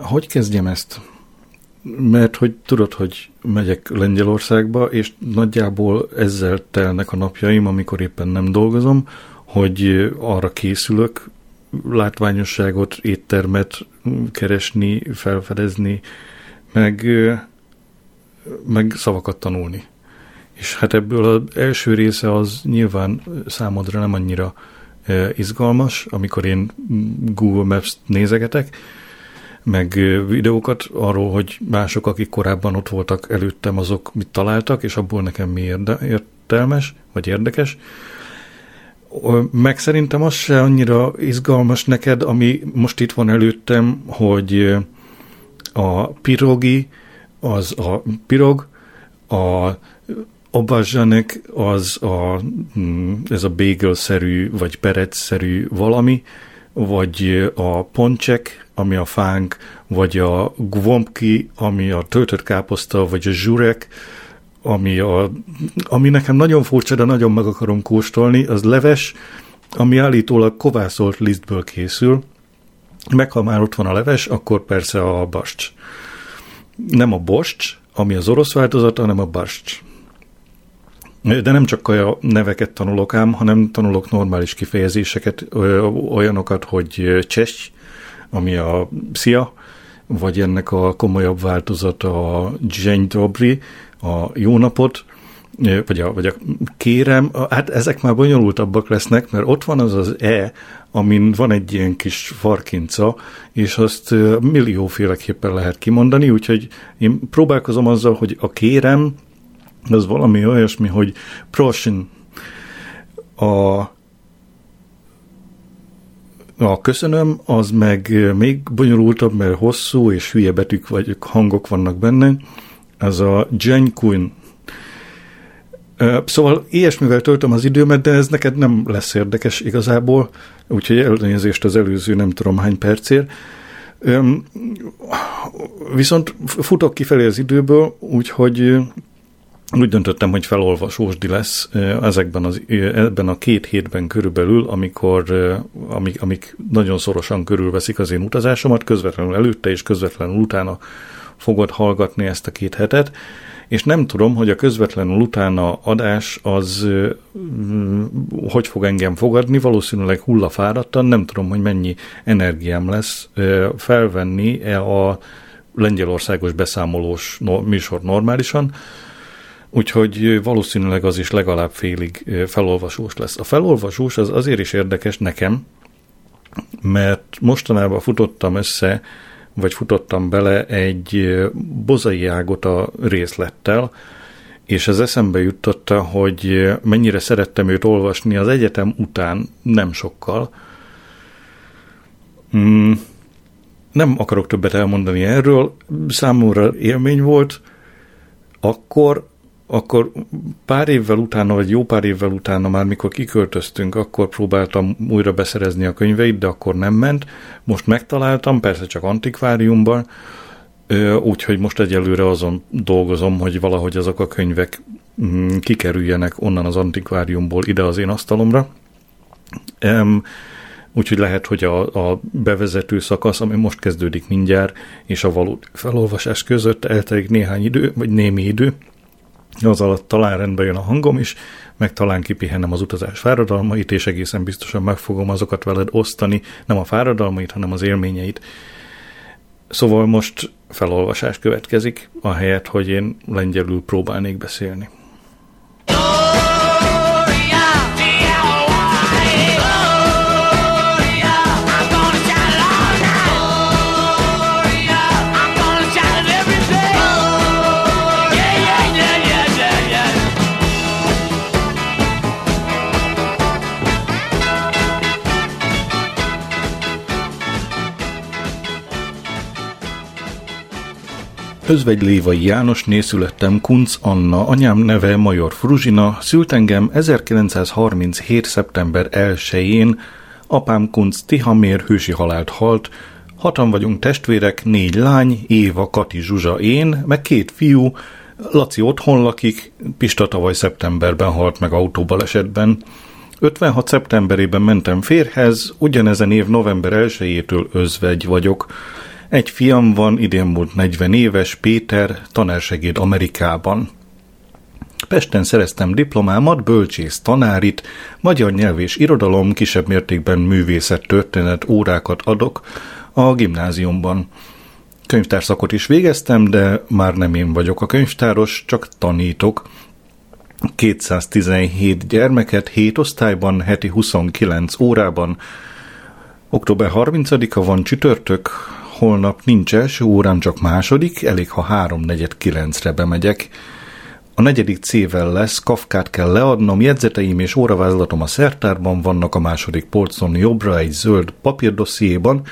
hogy kezdjem ezt? Mert hogy tudod, hogy megyek Lengyelországba, és nagyjából ezzel telnek a napjaim, amikor éppen nem dolgozom, hogy arra készülök, látványosságot, éttermet keresni, felfedezni, meg, meg szavakat tanulni. És hát ebből az első része az nyilván számodra nem annyira izgalmas, amikor én Google Maps nézegetek, meg videókat arról, hogy mások, akik korábban ott voltak előttem, azok mit találtak, és abból nekem mi érde, értelmes, vagy érdekes. Meg szerintem az se annyira izgalmas neked, ami most itt van előttem, hogy a pirogi, az a pirog, a Obazsanek az a, mm, ez a bagel-szerű, vagy perec-szerű valami, vagy a poncsek, ami a fánk, vagy a gvompki, ami a töltött káposzta, vagy a zsurek, ami, a, ami nekem nagyon furcsa, de nagyon meg akarom kóstolni, az leves, ami állítólag kovászolt lisztből készül, meg ha már ott van a leves, akkor persze a bascs. Nem a bosts, ami az orosz változata, hanem a bascs. De nem csak a neveket tanulok ám, hanem tanulok normális kifejezéseket, olyanokat, hogy csesz, ami a szia, vagy ennek a komolyabb változata a dzień dobry, a jó napot, vagy a, vagy a kérem, hát ezek már bonyolultabbak lesznek, mert ott van az az E, amin van egy ilyen kis farkinca, és azt millióféleképpen lehet kimondani, úgyhogy én próbálkozom azzal, hogy a kérem, az valami olyasmi, hogy prosin a a köszönöm, az meg még bonyolultabb, mert hosszú és hülye betűk vagy hangok vannak benne. Ez a Jenkun. Szóval ilyesmivel töltöm az időmet, de ez neked nem lesz érdekes igazából, úgyhogy elnézést az előző nem tudom hány percért. Viszont futok kifelé az időből, úgyhogy úgy döntöttem, hogy felolvasósdi lesz ezekben az, ebben a két hétben körülbelül, amikor, amik, amik nagyon szorosan körülveszik az én utazásomat, közvetlenül előtte és közvetlenül utána fogod hallgatni ezt a két hetet, és nem tudom, hogy a közvetlenül utána adás az hogy fog engem fogadni, valószínűleg hullafáradtan, nem tudom, hogy mennyi energiám lesz felvenni a lengyelországos beszámolós műsor normálisan, úgyhogy valószínűleg az is legalább félig felolvasós lesz. A felolvasós az azért is érdekes nekem, mert mostanában futottam össze, vagy futottam bele egy bozai ágot a részlettel, és ez eszembe juttatta, hogy mennyire szerettem őt olvasni az egyetem után, nem sokkal. Mm, nem akarok többet elmondani erről, számomra élmény volt, akkor akkor pár évvel utána, vagy jó pár évvel utána már, mikor kiköltöztünk, akkor próbáltam újra beszerezni a könyveit, de akkor nem ment. Most megtaláltam, persze csak antikváriumban, úgyhogy most egyelőre azon dolgozom, hogy valahogy azok a könyvek mm, kikerüljenek onnan az antikváriumból ide az én asztalomra. Úgyhogy lehet, hogy a, a bevezető szakasz, ami most kezdődik mindjárt, és a való felolvasás között eltelik néhány idő, vagy némi idő, az alatt talán rendbe jön a hangom is, meg talán kipihenem az utazás fáradalmait, és egészen biztosan meg fogom azokat veled osztani, nem a fáradalmait, hanem az élményeit. Szóval most felolvasás következik, ahelyett, hogy én lengyelül próbálnék beszélni. Lévai Jánosné születtem Kunc Anna, anyám neve Major Fruzsina, szült engem 1937. szeptember 1-én, apám Kunc Tihamér hősi halált halt, hatan vagyunk testvérek, négy lány, Éva, Kati, Zsuzsa, én, meg két fiú, Laci otthon lakik, Pista tavaly szeptemberben halt meg autóbalesetben. 56. szeptemberében mentem férhez, ugyanezen év november 1-től özvegy vagyok. Egy fiam van, idén volt 40 éves, Péter, tanársegéd Amerikában. Pesten szereztem diplomámat, bölcsész tanárit, magyar nyelv és irodalom, kisebb mértékben művészet történet órákat adok a gimnáziumban. Könyvtárszakot is végeztem, de már nem én vagyok a könyvtáros, csak tanítok. 217 gyermeket 7 osztályban, heti 29 órában. Október 30-a van csütörtök, holnap nincs első órám, csak második, elég ha 3-4-9-re bemegyek. A negyedik C-vel lesz, kafkát kell leadnom, jegyzeteim és óravázlatom a szertárban vannak a második polcon jobbra egy zöld papírdossziéban,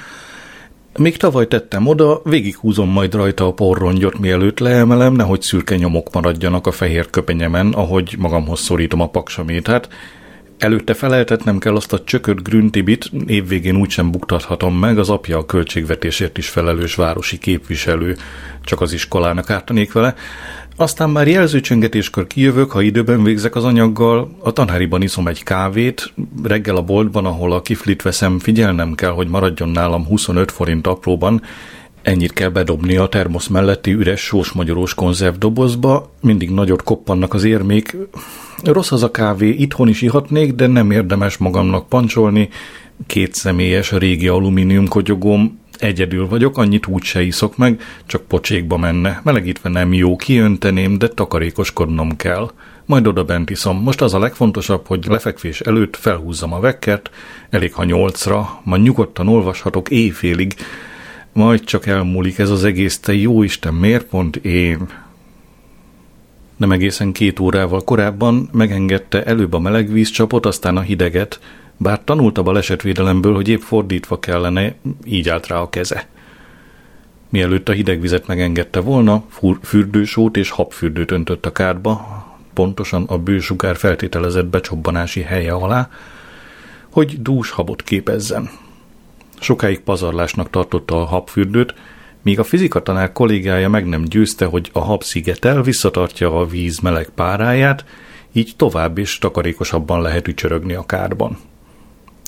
még tavaly tettem oda, végighúzom majd rajta a porrongyot, mielőtt leemelem, nehogy szürke nyomok maradjanak a fehér köpenyemen, ahogy magamhoz szorítom a paksamétát. Előtte feleltetnem kell azt a csökött grüntibit, évvégén úgysem buktathatom meg, az apja a költségvetésért is felelős városi képviselő, csak az iskolának ártanék vele. Aztán már jelzőcsöngetéskor kijövök, ha időben végzek az anyaggal, a tanáriban iszom egy kávét, reggel a boltban, ahol a kiflit veszem, figyelnem kell, hogy maradjon nálam 25 forint apróban, ennyit kell bedobni a termosz melletti üres sós-magyarós konzervdobozba, mindig nagyot koppannak az érmék. Rossz az a kávé, itthon is ihatnék, de nem érdemes magamnak pancsolni, két személyes régi alumínium kogyogóm, Egyedül vagyok, annyit úgy se iszok meg, csak pocsékba menne. Melegítve nem jó, kiönteném, de takarékoskodnom kell. Majd oda bent iszom. Most az a legfontosabb, hogy lefekvés előtt felhúzzam a vekkert, elég ha nyolcra, majd nyugodtan olvashatok éjfélig, majd csak elmúlik ez az egész, te jó Isten, miért pont én? Nem egészen két órával korábban megengedte előbb a meleg vízcsapot, aztán a hideget, bár tanult a balesetvédelemből, hogy épp fordítva kellene, így állt rá a keze. Mielőtt a hideg vizet megengedte volna, fürdősót és habfürdőt öntött a kárba, pontosan a bősugár feltételezett becsobbanási helye alá, hogy dús habot képezzen. Sokáig pazarlásnak tartotta a habfürdőt, míg a fizikatanár kollégája meg nem győzte, hogy a hab szigetel, visszatartja a víz meleg páráját, így tovább is takarékosabban lehet ücsörögni a kárban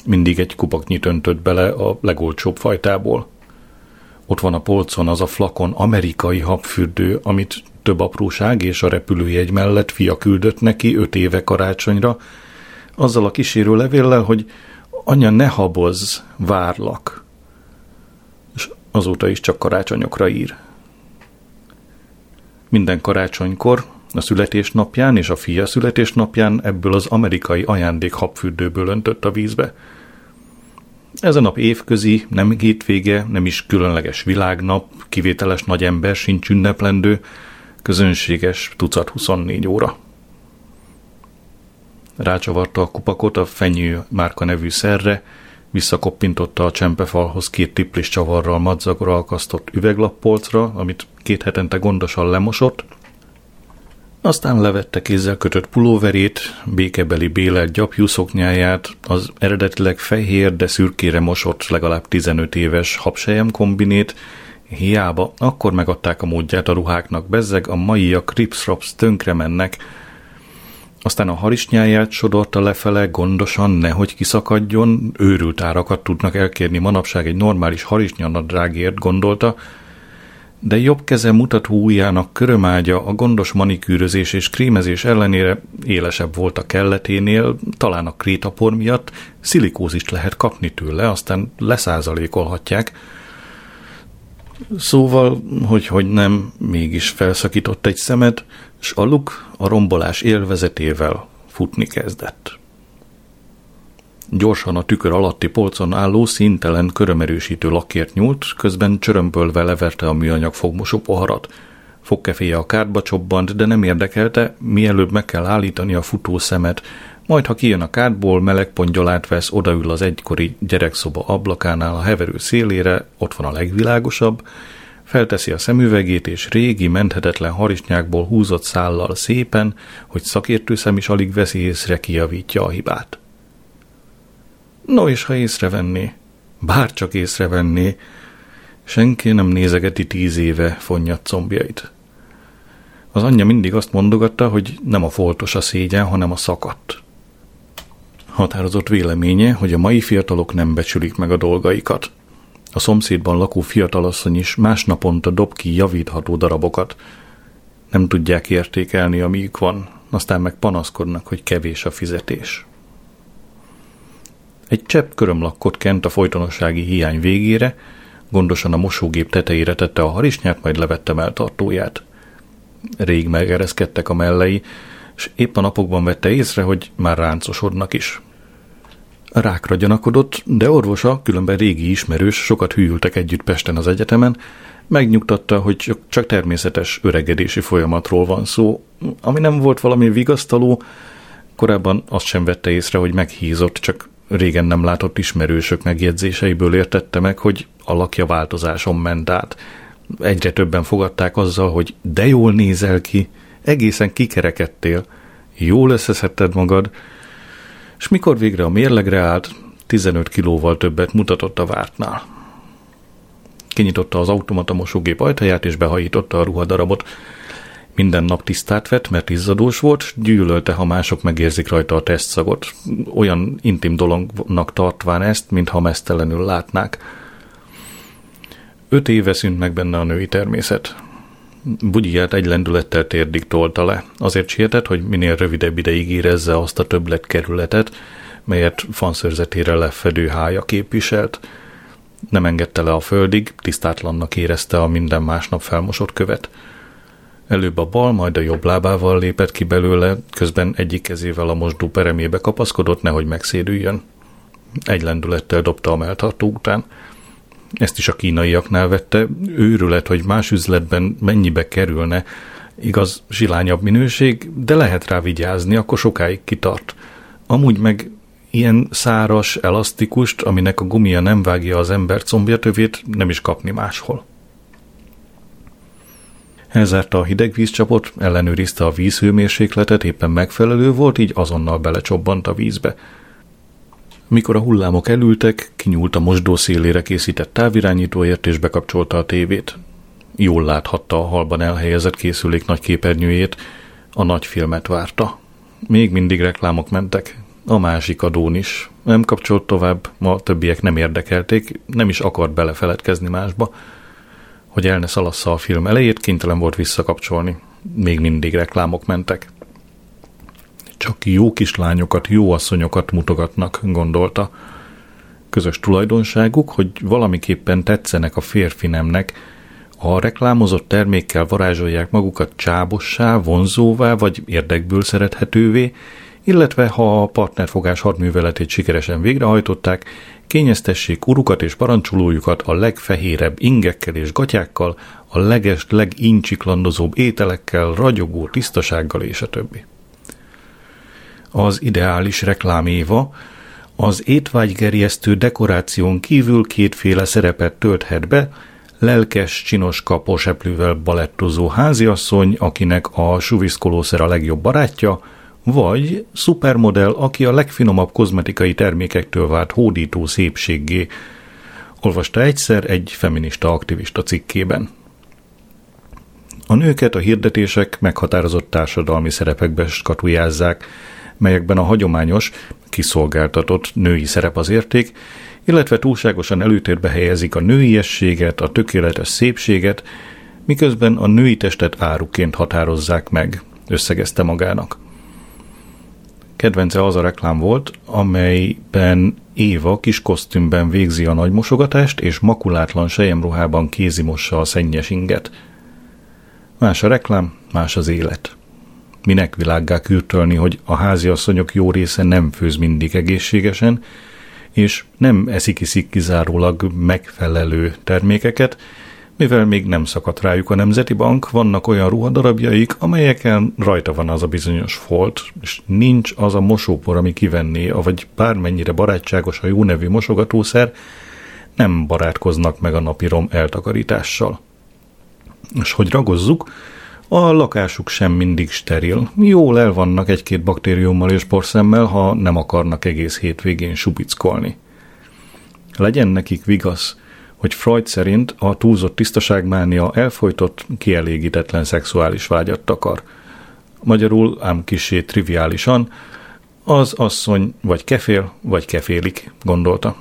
mindig egy kupaknyit öntött bele a legolcsóbb fajtából. Ott van a polcon az a flakon amerikai habfürdő, amit több apróság és a repülőjegy mellett fia küldött neki öt éve karácsonyra, azzal a kísérő levéllel, hogy anya ne habozz, várlak. És azóta is csak karácsonyokra ír. Minden karácsonykor, a születésnapján és a fia születésnapján ebből az amerikai ajándék habfürdőből öntött a vízbe – ez a nap évközi, nem hétvége, nem is különleges világnap, kivételes nagy ember sincs ünneplendő, közönséges tucat 24 óra. Rácsavarta a kupakot a fenyő márka nevű szerre, visszakoppintotta a csempefalhoz két tiplis csavarral madzagora akasztott üveglappolcra, amit két hetente gondosan lemosott, aztán levette kézzel kötött pulóverét, békebeli bélelt gyapjú szoknyáját, az eredetileg fehér, de szürkére mosott, legalább 15 éves habsejem kombinét, hiába, akkor megadták a módját a ruháknak, bezzeg a maiak ripsrops tönkre mennek, aztán a harisnyáját sodorta lefele gondosan, nehogy kiszakadjon, őrült árakat tudnak elkérni. Manapság egy normális harisnyanadrágért, gondolta, de jobb keze mutató ujjának körömágya a gondos manikűrözés és krémezés ellenére élesebb volt a kelleténél, talán a krétapor miatt, szilikózist lehet kapni tőle, aztán leszázalékolhatják. Szóval, hogy, hogy nem, mégis felszakított egy szemet, s a luk a rombolás élvezetével futni kezdett. Gyorsan a tükör alatti polcon álló színtelen körömerősítő lakért nyúlt, közben csörömbölve leverte a műanyag fogmosó poharat. Fogkeféje a kártba csobbant, de nem érdekelte, mielőbb meg kell állítani a futó szemet, majd ha kijön a kártból, meleg pongyolát vesz, odaül az egykori gyerekszoba ablakánál a heverő szélére, ott van a legvilágosabb, felteszi a szemüvegét, és régi, menthetetlen harisnyákból húzott szállal szépen, hogy szakértő szem is alig veszi észre, kijavítja a hibát. No, és ha észrevenné, bárcsak észrevenné, senki nem nézegeti tíz éve fonnyat combjait. Az anyja mindig azt mondogatta, hogy nem a foltos a szégyen, hanem a szakadt. Határozott véleménye, hogy a mai fiatalok nem becsülik meg a dolgaikat. A szomszédban lakó fiatalasszony is másnaponta dob ki javítható darabokat. Nem tudják értékelni, amíg van, aztán meg panaszkodnak, hogy kevés a fizetés. Egy csepp körömlakkot kent a folytonossági hiány végére, gondosan a mosógép tetejére tette a harisnyát, majd levette melltartóját. Rég megereszkedtek a mellei, és épp a napokban vette észre, hogy már ráncosodnak is. Rákra gyanakodott, de orvosa, különben régi ismerős, sokat hűltek együtt Pesten az egyetemen, megnyugtatta, hogy csak természetes öregedési folyamatról van szó, ami nem volt valami vigasztaló, korábban azt sem vette észre, hogy meghízott, csak régen nem látott ismerősök megjegyzéseiből értette meg, hogy a lakja változáson ment át. Egyre többen fogadták azzal, hogy de jól nézel ki, egészen kikerekedtél, jól összeszedted magad, és mikor végre a mérlegre állt, 15 kilóval többet mutatott a vártnál. Kinyitotta az automata mosógép ajtaját, és behajította a ruhadarabot. Minden nap tisztát vett, mert izzadós volt, gyűlölte, ha mások megérzik rajta a tesztszagot. Olyan intim dolognak tartván ezt, mintha mesztelenül látnák. Öt éve szűnt meg benne a női természet. Bugyiját egy lendülettel térdig tolta le. Azért sietett, hogy minél rövidebb ideig érezze azt a többlet kerületet, melyet fanszörzetére lefedő hája képviselt. Nem engedte le a földig, tisztátlannak érezte a minden másnap felmosott követ. Előbb a bal, majd a jobb lábával lépett ki belőle, közben egyik kezével a mosdó peremébe kapaszkodott, nehogy megszédüljön. Egy lendülettel dobta a melltartó után – ezt is a kínaiaknál vette, őrület, hogy más üzletben mennyibe kerülne, igaz, zsilányabb minőség, de lehet rá vigyázni, akkor sokáig kitart. Amúgy meg ilyen száras, elasztikust, aminek a gumia nem vágja az ember combjatövét, nem is kapni máshol. Elzárta a hideg vízcsapot, ellenőrizte a vízhőmérsékletet, éppen megfelelő volt, így azonnal belecsobbant a vízbe – mikor a hullámok elültek, kinyúlt a mosdó szélére készített távirányítóért és bekapcsolta a tévét. Jól láthatta a halban elhelyezett készülék nagy képernyőjét, a nagy filmet várta. Még mindig reklámok mentek, a másik adón is. Nem kapcsolt tovább, ma a többiek nem érdekelték, nem is akart belefeledkezni másba. Hogy el ne szalassza a film elejét, kénytelen volt visszakapcsolni. Még mindig reklámok mentek. Csak jó kislányokat, jó asszonyokat mutogatnak, gondolta. Közös tulajdonságuk, hogy valamiképpen tetszenek a férfi nemnek, a reklámozott termékkel varázsolják magukat csábossá, vonzóvá vagy érdekből szerethetővé, illetve ha a partnerfogás hadműveletét sikeresen végrehajtották, kényeztessék urukat és parancsolójukat a legfehérebb ingekkel és gatyákkal, a leges, legincsiklandozóbb ételekkel, ragyogó tisztasággal és a többi az ideális rekláméva, az étvágygerjesztő dekoráción kívül kétféle szerepet tölthet be, lelkes, csinos kaposeplővel balettozó háziasszony, akinek a suviszkolószer a legjobb barátja, vagy szupermodell, aki a legfinomabb kozmetikai termékektől vált hódító szépséggé, olvasta egyszer egy feminista aktivista cikkében. A nőket a hirdetések meghatározott társadalmi szerepekbe skatujázzák, melyekben a hagyományos, kiszolgáltatott női szerep az érték, illetve túlságosan előtérbe helyezik a nőiességet, a tökéletes szépséget, miközben a női testet áruként határozzák meg, összegezte magának. Kedvence az a reklám volt, amelyben Éva kis kosztümben végzi a nagymosogatást, és makulátlan sejemruhában kézimossa a szennyes inget. Más a reklám, más az élet minek világgá kürtölni, hogy a háziasszonyok jó része nem főz mindig egészségesen, és nem eszik iszik kizárólag megfelelő termékeket, mivel még nem szakadt rájuk a Nemzeti Bank, vannak olyan ruhadarabjaik, amelyeken rajta van az a bizonyos folt, és nincs az a mosópor, ami kivenné, vagy bármennyire barátságos a jó nevű mosogatószer, nem barátkoznak meg a napi rom eltakarítással. És hogy ragozzuk, a lakásuk sem mindig steril. Jól el vannak egy-két baktériummal és porszemmel, ha nem akarnak egész hétvégén subickolni. Legyen nekik vigasz, hogy Freud szerint a túlzott tisztaságmánia elfolytott, kielégítetlen szexuális vágyat takar. Magyarul, ám kisé triviálisan, az asszony vagy kefél, vagy kefélik, gondolta.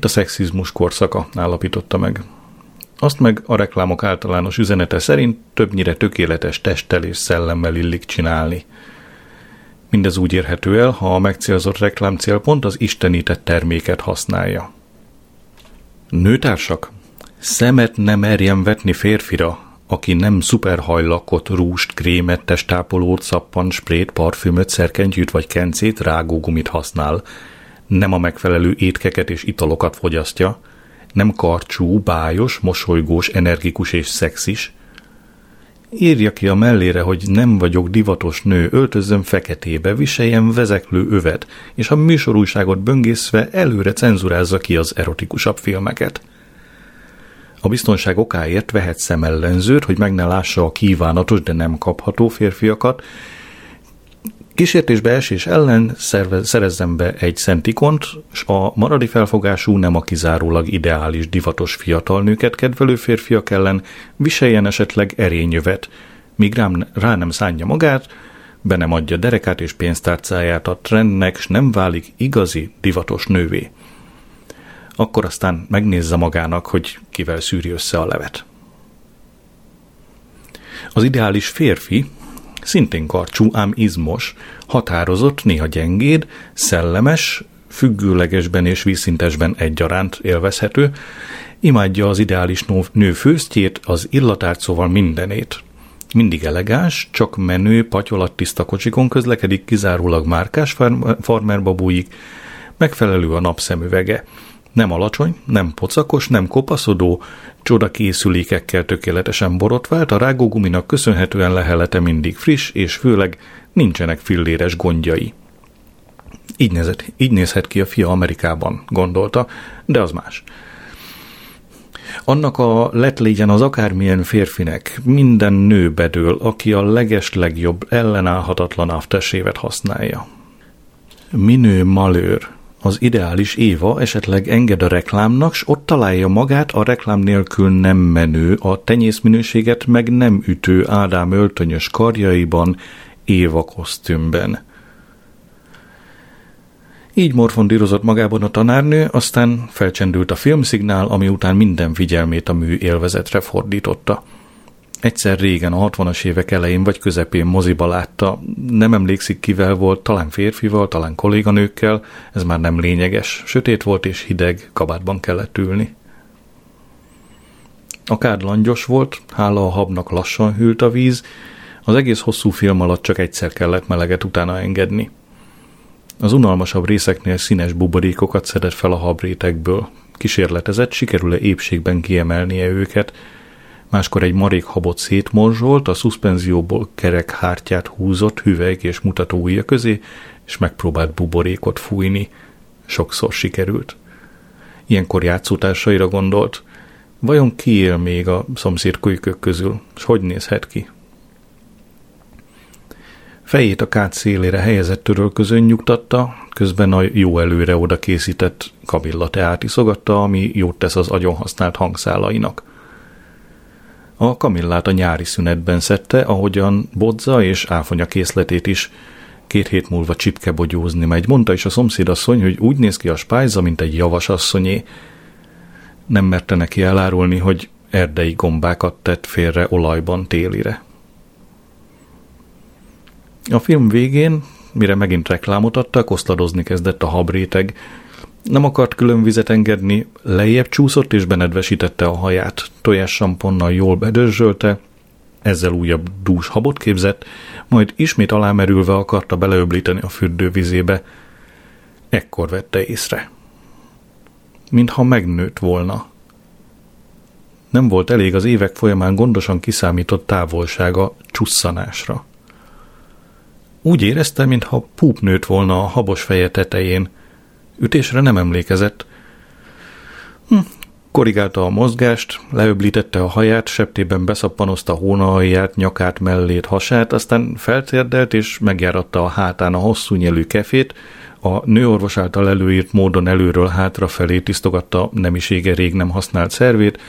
Itt a szexizmus korszaka állapította meg. Azt meg a reklámok általános üzenete szerint többnyire tökéletes testtel és szellemmel illik csinálni. Mindez úgy érhető el, ha a megcélzott reklám célpont az istenített terméket használja. Nőtársak, szemet nem merjem vetni férfira, aki nem szuperhajlakot, rúst, krémet, testápolót, szappan, sprét, parfümöt, szerkentyűt vagy kencét, rágógumit használ, nem a megfelelő étkeket és italokat fogyasztja, nem karcsú, bájos, mosolygós, energikus és szexis. Írja ki a mellére, hogy nem vagyok divatos nő, öltözzön feketébe, viseljen vezeklő övet, és a műsorúságot böngészve előre cenzurázza ki az erotikusabb filmeket. A biztonság okáért vehet szemellenzőt, hogy meg ne lássa a kívánatos, de nem kapható férfiakat, Kísértésbe esés ellen szerve, szerezzen be egy szentikont, s a maradi felfogású nem a kizárólag ideális divatos fiatal nőket kedvelő férfiak ellen viseljen esetleg erényövet, míg rám, rá nem szánja magát, be nem adja derekát és pénztárcáját a trendnek, s nem válik igazi divatos nővé. Akkor aztán megnézze magának, hogy kivel szűri össze a levet. Az ideális férfi szintén karcsú, ám izmos, határozott, néha gyengéd, szellemes, függőlegesben és vízszintesben egyaránt élvezhető, imádja az ideális nő főztjét, az illatát, szóval mindenét. Mindig elegáns, csak menő, patyolat tiszta kocsikon közlekedik, kizárólag márkás farmerbabúig, megfelelő a napszemüvege. Nem alacsony, nem pocakos, nem kopaszodó, csoda készülékekkel tökéletesen borotvált, a rágóguminak köszönhetően lehelete mindig friss, és főleg nincsenek filléres gondjai. Így, nézett, így nézhet ki a fia Amerikában, gondolta, de az más. Annak a lett légyen az akármilyen férfinek, minden nő bedől, aki a leges legjobb, ellenállhatatlan aftersévet használja. Minő malőr, az ideális Éva esetleg enged a reklámnak, s ott találja magát a reklám nélkül nem menő, a tenyészminőséget meg nem ütő Ádám öltönyös karjaiban, Éva kosztümben. Így morfondírozott magában a tanárnő, aztán felcsendült a filmszignál, ami után minden figyelmét a mű élvezetre fordította – egyszer régen, a 60-as évek elején vagy közepén moziba látta, nem emlékszik kivel volt, talán férfival, talán kolléganőkkel, ez már nem lényeges. Sötét volt és hideg, kabátban kellett ülni. A kád langyos volt, hála a habnak lassan hűlt a víz, az egész hosszú film alatt csak egyszer kellett meleget utána engedni. Az unalmasabb részeknél színes buborékokat szedett fel a habrétekből. Kísérletezett, sikerül-e épségben kiemelnie őket, máskor egy marék habot szétmorzsolt, a szuszpenzióból kerek hártyát húzott hüvelyk és mutató ujja közé, és megpróbált buborékot fújni. Sokszor sikerült. Ilyenkor játszótársaira gondolt, vajon ki él még a szomszéd kölykök közül, és hogy nézhet ki? Fejét a kát szélére helyezett törölközön nyugtatta, közben a jó előre oda készített kabilla teát iszogatta, ami jót tesz az agyon használt hangszálainak. A kamillát a nyári szünetben szedte, ahogyan bodza és áfonya készletét is. Két hét múlva csipkebogyózni megy. Mondta is a szomszédasszony, hogy úgy néz ki a spájza, mint egy javasasszonyé. Nem merte neki elárulni, hogy erdei gombákat tett félre olajban télire. A film végén, mire megint reklámot adtak, oszladozni kezdett a habréteg, nem akart külön vizet engedni, lejjebb csúszott és benedvesítette a haját. Tojás samponnal jól bedörzsölte, ezzel újabb dús habot képzett, majd ismét alámerülve akarta beleöblíteni a fürdővizébe. Ekkor vette észre. Mintha megnőtt volna. Nem volt elég az évek folyamán gondosan kiszámított távolsága csusszanásra. Úgy érezte, mintha púp nőtt volna a habos feje tetején – Ütésre nem emlékezett. Hm, korrigálta a mozgást, leöblítette a haját, septében beszappanozta hónaalját, nyakát, mellét, hasát, aztán feltérdelt és megjáratta a hátán a hosszú nyelű kefét, a nőorvos által előírt módon előről hátrafelé tisztogatta nemisége rég nem használt szervét,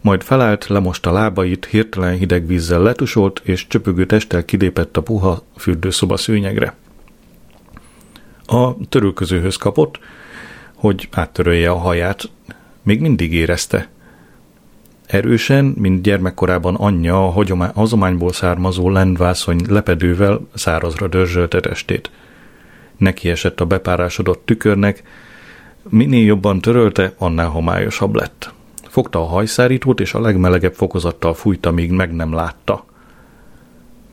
majd felállt, lemosta lábait, hirtelen hideg vízzel letusolt, és csöpögő testtel kilépett a puha fürdőszoba szőnyegre. A törülközőhöz kapott, hogy áttörölje a haját. Még mindig érezte. Erősen, mint gyermekkorában anyja a hozományból származó lendvászony lepedővel szárazra dörzsölte testét. Neki esett a bepárásodott tükörnek, minél jobban törölte, annál homályosabb lett. Fogta a hajszárítót, és a legmelegebb fokozattal fújta, míg meg nem látta.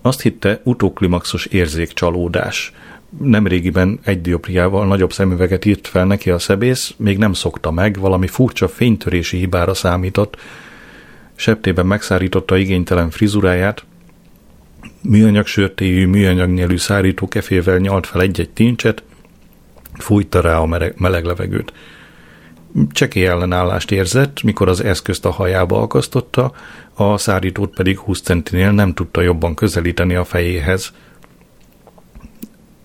Azt hitte, utóklimaxos érzékcsalódás. Nemrégiben egy diopriával nagyobb szemüveget írt fel neki a szebész, még nem szokta meg, valami furcsa fénytörési hibára számított. Septében megszárította igénytelen frizuráját, műanyag sörtéjű, műanyag nyelű szárító kefével nyalt fel egy-egy tincset, fújta rá a meleg levegőt. Csekély ellenállást érzett, mikor az eszközt a hajába akasztotta, a szárítót pedig 20 centinél nem tudta jobban közelíteni a fejéhez.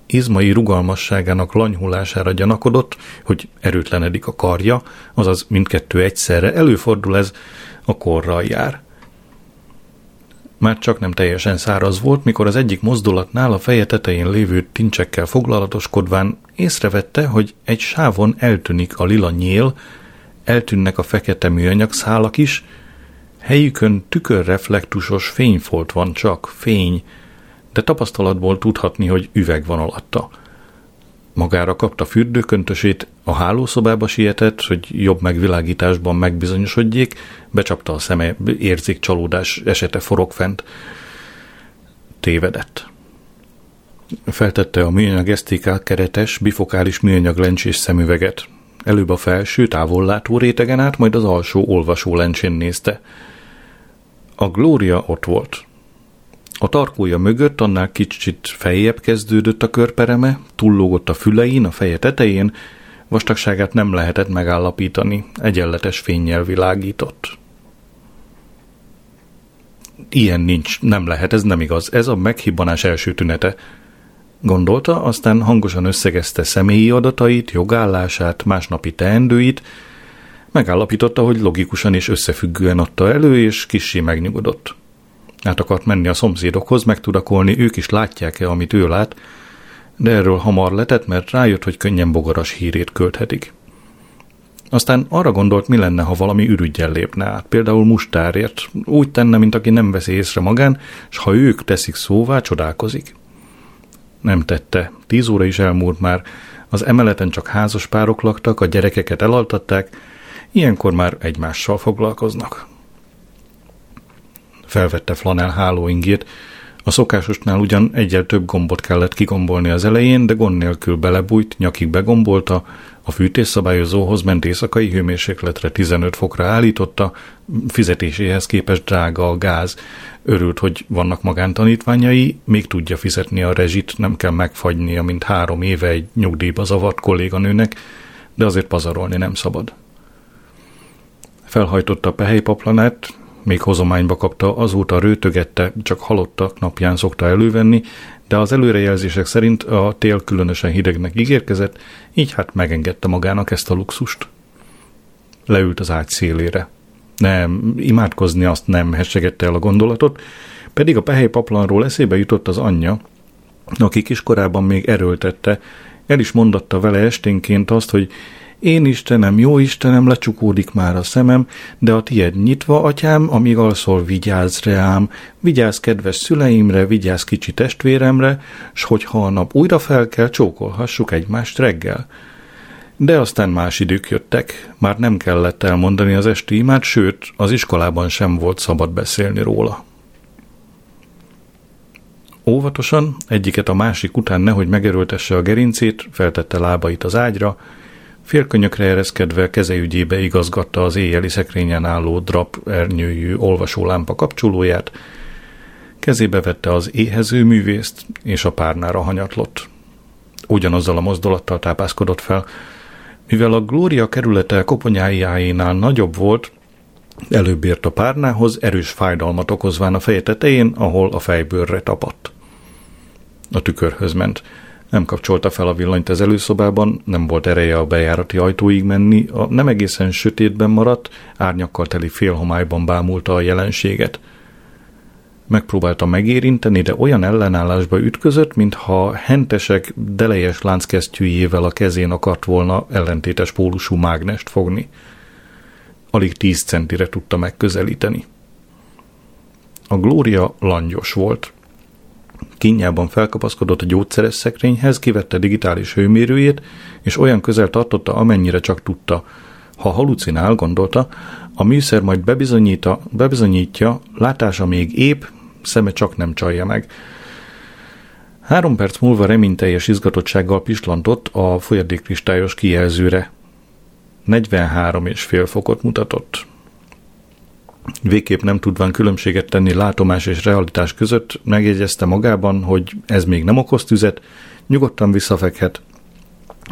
Izmai rugalmasságának lanyhulására gyanakodott, hogy erőtlenedik a karja, azaz mindkettő egyszerre előfordul ez, a korral jár. Már csak nem teljesen száraz volt, mikor az egyik mozdulatnál a feje tetején lévő tincsekkel foglalatoskodván észrevette, hogy egy sávon eltűnik a lila nyél, eltűnnek a fekete műanyag szálak is, helyükön tükörreflektusos fényfolt van csak, fény, de tapasztalatból tudhatni, hogy üveg van alatta. Magára kapta fürdőköntösét, a hálószobába sietett, hogy jobb megvilágításban megbizonyosodjék, becsapta a szeme, érzik csalódás esete forog fent. Tévedett. Feltette a műanyag STK keretes, bifokális műanyag lencsés szemüveget. Előbb a felső, távollátó rétegen át, majd az alsó olvasó lencsén nézte. A Glória ott volt. A tarkója mögött annál kicsit fejjebb kezdődött a körpereme, tullogott a fülein, a feje tetején, vastagságát nem lehetett megállapítani, egyenletes fényjel világított. Ilyen nincs, nem lehet, ez nem igaz, ez a meghibbanás első tünete. Gondolta, aztán hangosan összegezte személyi adatait, jogállását, másnapi teendőit, megállapította, hogy logikusan és összefüggően adta elő, és kissé megnyugodott. Át akart menni a szomszédokhoz, megtudakolni, ők is látják-e, amit ő lát, de erről hamar letett, mert rájött, hogy könnyen bogaras hírét költhetik. Aztán arra gondolt, mi lenne, ha valami ürügyel lépne át, például mustárért, úgy tenne, mint aki nem veszi észre magán, és ha ők teszik szóvá, csodálkozik. Nem tette. Tíz óra is elmúlt már. Az emeleten csak házas párok laktak, a gyerekeket elaltatták, ilyenkor már egymással foglalkoznak. Felvette flanel hálóingét, a szokásosnál ugyan egyel több gombot kellett kigombolni az elején, de gond nélkül belebújt, nyakig begombolta, a fűtésszabályozóhoz ment éjszakai hőmérsékletre 15 fokra állította, fizetéséhez képest drága a gáz. Örült, hogy vannak magántanítványai, még tudja fizetni a rezsit, nem kell megfagynia, mint három éve egy nyugdíjba zavart kolléganőnek, de azért pazarolni nem szabad. Felhajtotta a pehelypaplanát, még hozományba kapta, azóta rőtögette, csak halottak napján szokta elővenni, de az előrejelzések szerint a tél különösen hidegnek ígérkezett, így hát megengedte magának ezt a luxust. Leült az ágy szélére. Nem, imádkozni azt nem hessegette el a gondolatot, pedig a pehely paplanról eszébe jutott az anyja, aki kiskorában még erőltette, el is mondatta vele esténként azt, hogy én Istenem, jó Istenem, lecsukódik már a szemem, de a tied nyitva, atyám, amíg alszol, vigyázz reám, vigyázz kedves szüleimre, vigyázz kicsi testvéremre, s hogyha a nap újra fel kell, csókolhassuk egymást reggel. De aztán más idők jöttek, már nem kellett elmondani az esti imát, sőt, az iskolában sem volt szabad beszélni róla. Óvatosan, egyiket a másik után nehogy megerőltesse a gerincét, feltette lábait az ágyra, Félkönyökre ereszkedve kezeügyébe igazgatta az éjjeli szekrényen álló drap ernyőjű olvasólámpa kapcsolóját, kezébe vette az éhező művészt, és a párnára hanyatlott. Ugyanazzal a mozdulattal tápászkodott fel. Mivel a Glória kerülete koponyájáénál nagyobb volt, előbb ért a párnához, erős fájdalmat okozván a feje tetején, ahol a fejbőrre tapadt. A tükörhöz ment. Nem kapcsolta fel a villanyt az előszobában, nem volt ereje a bejárati ajtóig menni, a nem egészen sötétben maradt, árnyakkal teli félhomályban bámulta a jelenséget. Megpróbálta megérinteni, de olyan ellenállásba ütközött, mintha hentesek delejes lánckesztyűjével a kezén akart volna ellentétes pólusú mágnest fogni. Alig tíz centire tudta megközelíteni. A Glória langyos volt. Kinyában felkapaszkodott a gyógyszeres szekrényhez, kivette digitális hőmérőjét, és olyan közel tartotta, amennyire csak tudta. Ha halucinál, gondolta, a műszer majd bebizonyítja, látása még épp, szeme csak nem csalja meg. Három perc múlva reményteljes izgatottsággal pislantott a folyadékkristályos kijelzőre. 43 és fél fokot mutatott. Végképp nem tudván különbséget tenni látomás és realitás között, megjegyezte magában, hogy ez még nem okoz tüzet, nyugodtan visszafekhet.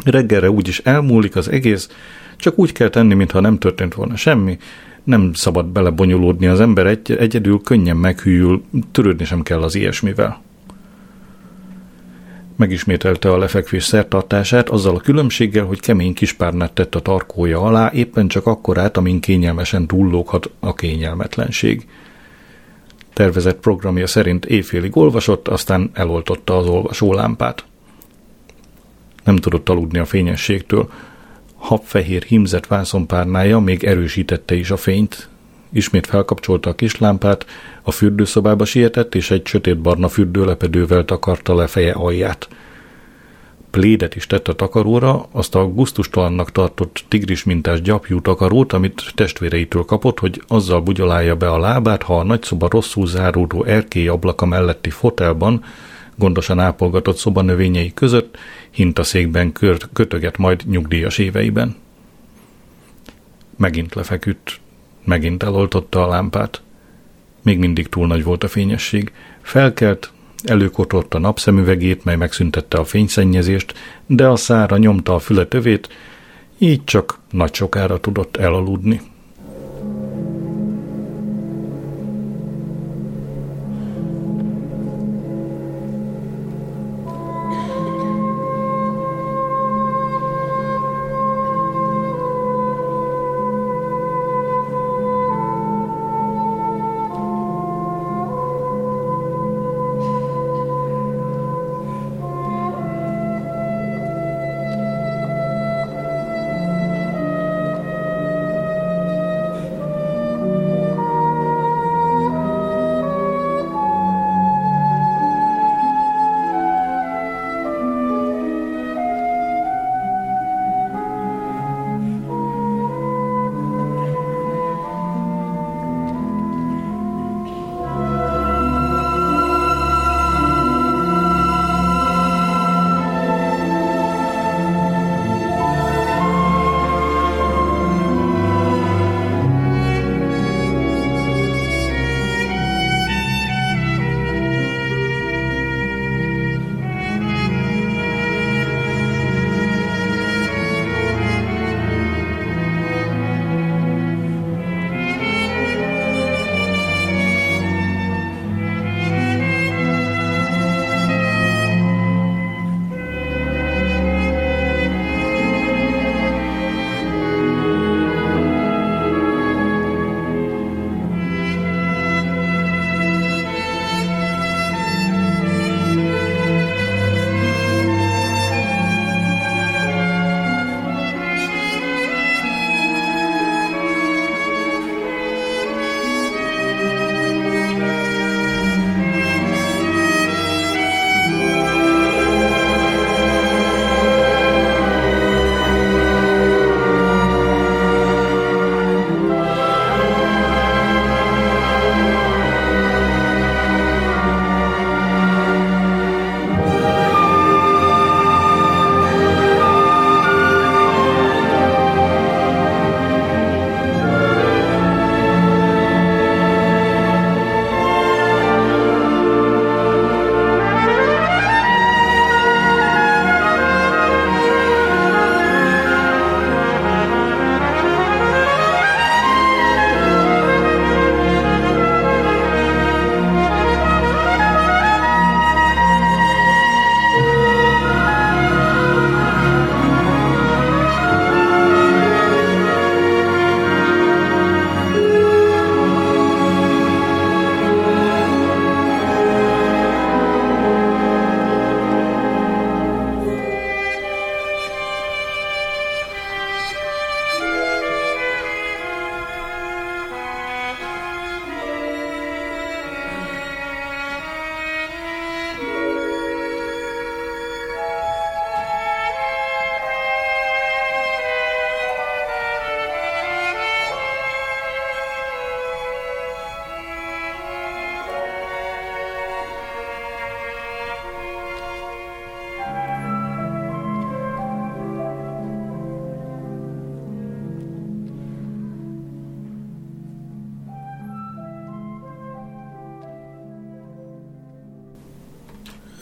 Reggelre úgyis elmúlik az egész, csak úgy kell tenni, mintha nem történt volna semmi, nem szabad belebonyolódni az ember, egy, egyedül könnyen meghűl, törődni sem kell az ilyesmivel. Megismételte a lefekvés szertartását azzal a különbséggel, hogy kemény kispárnát tett a tarkója alá, éppen csak akkorát, amin kényelmesen túllóghat a kényelmetlenség. Tervezett programja szerint éjfélig olvasott, aztán eloltotta az olvasólámpát. Nem tudott aludni a fényességtől, habfehér himzett vászonpárnája még erősítette is a fényt. Ismét felkapcsolta a kislámpát, a fürdőszobába sietett, és egy sötétbarna fürdőlepedővel takarta le feje alját. Plédet is tett a takaróra, azt a guztustalannak tartott tigris mintás gyapjú takarót, amit testvéreitől kapott, hogy azzal bugyolálja be a lábát, ha a nagyszoba rosszul záródó erkély ablaka melletti fotelban, gondosan ápolgatott szobanövényei között hintaszékben kört, kötöget majd nyugdíjas éveiben. Megint lefeküdt, megint eloltotta a lámpát. Még mindig túl nagy volt a fényesség. Felkelt, előkotott a napszemüvegét, mely megszüntette a fényszennyezést, de a szára nyomta a fületövét, így csak nagy sokára tudott elaludni.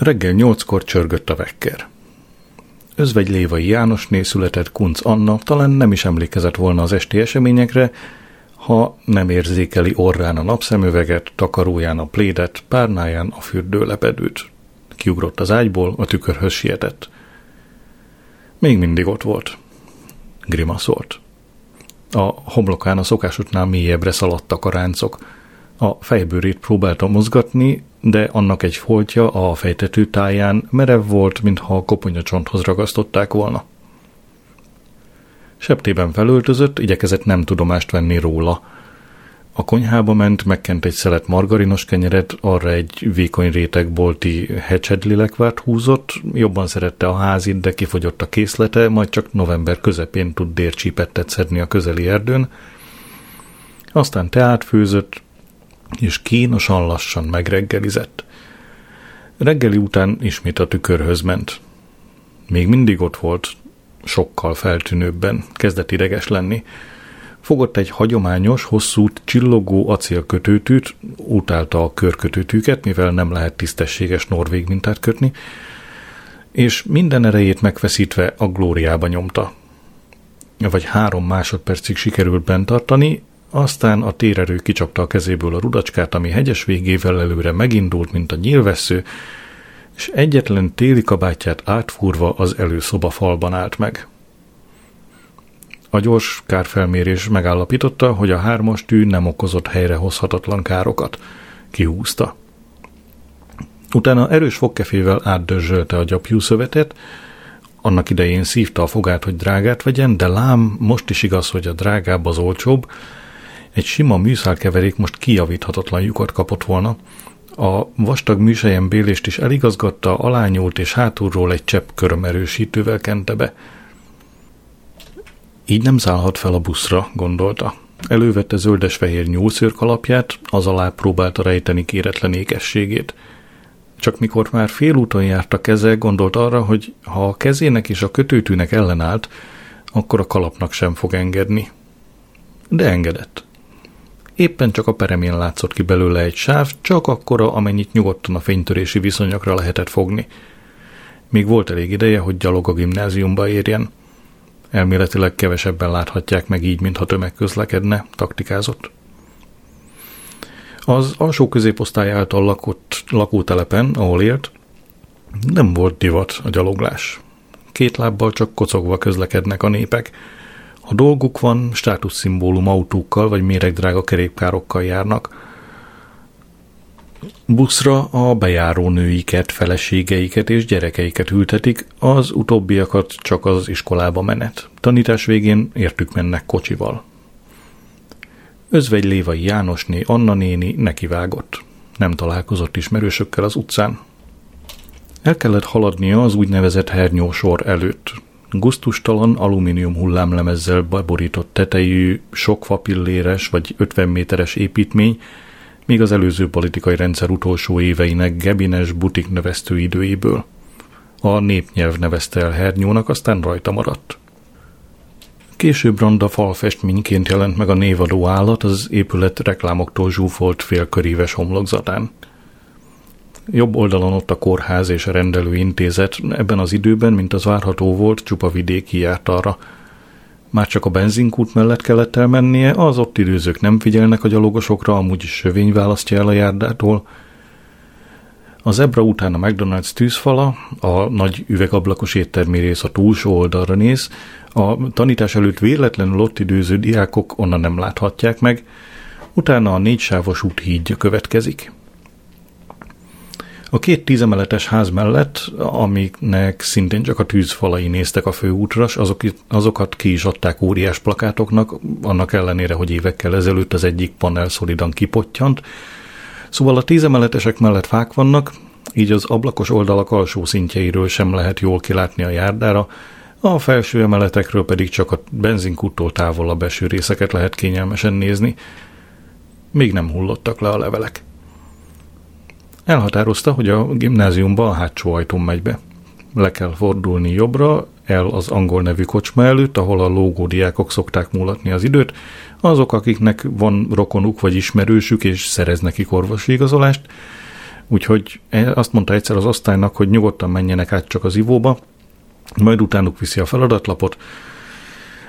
Reggel nyolckor csörgött a vekker. Özvegy Lévai Jánosné született Kunc Anna talán nem is emlékezett volna az esti eseményekre, ha nem érzékeli orrán a napszemüveget, takaróján a plédet, párnáján a fürdőlepedőt. Kiugrott az ágyból, a tükörhöz sietett. Még mindig ott volt. Grimaszolt. A homlokán a szokásotnál mélyebbre szaladtak a ráncok. A fejbőrét próbálta mozgatni, de annak egy foltja a fejtető táján merev volt, mintha a koponyacsonthoz ragasztották volna. Septében felöltözött, igyekezett nem tudomást venni róla. A konyhába ment, megkent egy szelet margarinos kenyeret, arra egy vékony réteg bolti hecsedlilekvárt húzott, jobban szerette a házit, de kifogyott a készlete, majd csak november közepén tud dércsípettet szedni a közeli erdőn. Aztán teát főzött, és kínosan lassan megreggelizett. Reggeli után ismét a tükörhöz ment. Még mindig ott volt, sokkal feltűnőbben, kezdett ideges lenni. Fogott egy hagyományos, hosszú, csillogó acélkötőtűt, utálta a körkötőtűket, mivel nem lehet tisztességes norvég mintát kötni, és minden erejét megfeszítve a glóriába nyomta. Vagy három másodpercig sikerült bent tartani, aztán a térerő kicsapta a kezéből a rudacskát, ami hegyes végével előre megindult, mint a nyílvessző, és egyetlen téli kabátját átfúrva az előszoba falban állt meg. A gyors kárfelmérés megállapította, hogy a hármas tű nem okozott helyrehozhatatlan károkat. Kihúzta. Utána erős fogkefével átdörzsölte a gyapjúszövetet, annak idején szívta a fogát, hogy drágát vegyen, de lám, most is igaz, hogy a drágább az olcsóbb, egy sima műszálkeverék most kijavíthatatlan lyukat kapott volna, a vastag műsejem bélést is eligazgatta, alányult és hátulról egy csepp körömerősítővel kente be. Így nem szállhat fel a buszra, gondolta. Elővette zöldes-fehér nyúlszőr kalapját, az alá próbálta rejteni kéretlen ékességét. Csak mikor már félúton járt a keze, gondolt arra, hogy ha a kezének és a kötőtűnek ellenállt, akkor a kalapnak sem fog engedni. De engedett. Éppen csak a peremén látszott ki belőle egy sáv, csak akkora, amennyit nyugodtan a fénytörési viszonyokra lehetett fogni. Még volt elég ideje, hogy gyalog a gimnáziumba érjen. Elméletileg kevesebben láthatják meg így, mintha tömeg közlekedne, taktikázott. Az alsó középosztály által lakott lakótelepen, ahol élt, nem volt divat a gyaloglás. Két lábbal csak kocogva közlekednek a népek, ha dolguk van, státuszszimbólum autókkal vagy méregdrága kerékpárokkal járnak. Buszra a bejáró nőiket, feleségeiket és gyerekeiket ültetik, az utóbbiakat csak az iskolába menet. Tanítás végén értük mennek kocsival. Özvegy Lévai Jánosné, Anna néni nekivágott. Nem találkozott ismerősökkel az utcán. El kellett haladnia az úgynevezett hernyósor előtt, Gusztustalan alumínium hullámlemezzel beborított tetejű, sok fapilléres vagy 50 méteres építmény, még az előző politikai rendszer utolsó éveinek gebines butik növesztő időiből. A népnyelv nevezte el hernyónak, aztán rajta maradt. Később Randa falfestményként jelent meg a névadó állat az épület reklámoktól zsúfolt félköríves homlokzatán – Jobb oldalon ott a kórház és a rendelő intézet, ebben az időben, mint az várható volt, csupa vidéki járt arra. Már csak a benzinkút mellett kellett elmennie, az ott időzők nem figyelnek a gyalogosokra, amúgy is sövény választja el a járdától. A zebra után a McDonald's tűzfala, a nagy üvegablakos éttermi rész a túlsó oldalra néz, a tanítás előtt véletlenül ott időző diákok onnan nem láthatják meg, utána a négysávos út hídja következik. A két tízemeletes ház mellett, amiknek szintén csak a tűzfalai néztek a főútra, azok, azokat ki is adták óriás plakátoknak, annak ellenére, hogy évekkel ezelőtt az egyik panel szolidan kipottyant. Szóval a tízemeletesek mellett fák vannak, így az ablakos oldalak alsó szintjeiről sem lehet jól kilátni a járdára, a felső emeletekről pedig csak a benzinkúttól távolabb eső részeket lehet kényelmesen nézni. Még nem hullottak le a levelek. Elhatározta, hogy a gimnáziumban a hátsó ajtón megy be. Le kell fordulni jobbra, el az angol nevű kocsma előtt, ahol a lógó diákok szokták múlatni az időt, azok, akiknek van rokonuk vagy ismerősük, és szerez nekik orvosi igazolást, Úgyhogy e, azt mondta egyszer az osztálynak, hogy nyugodtan menjenek át csak az ivóba, majd utánuk viszi a feladatlapot.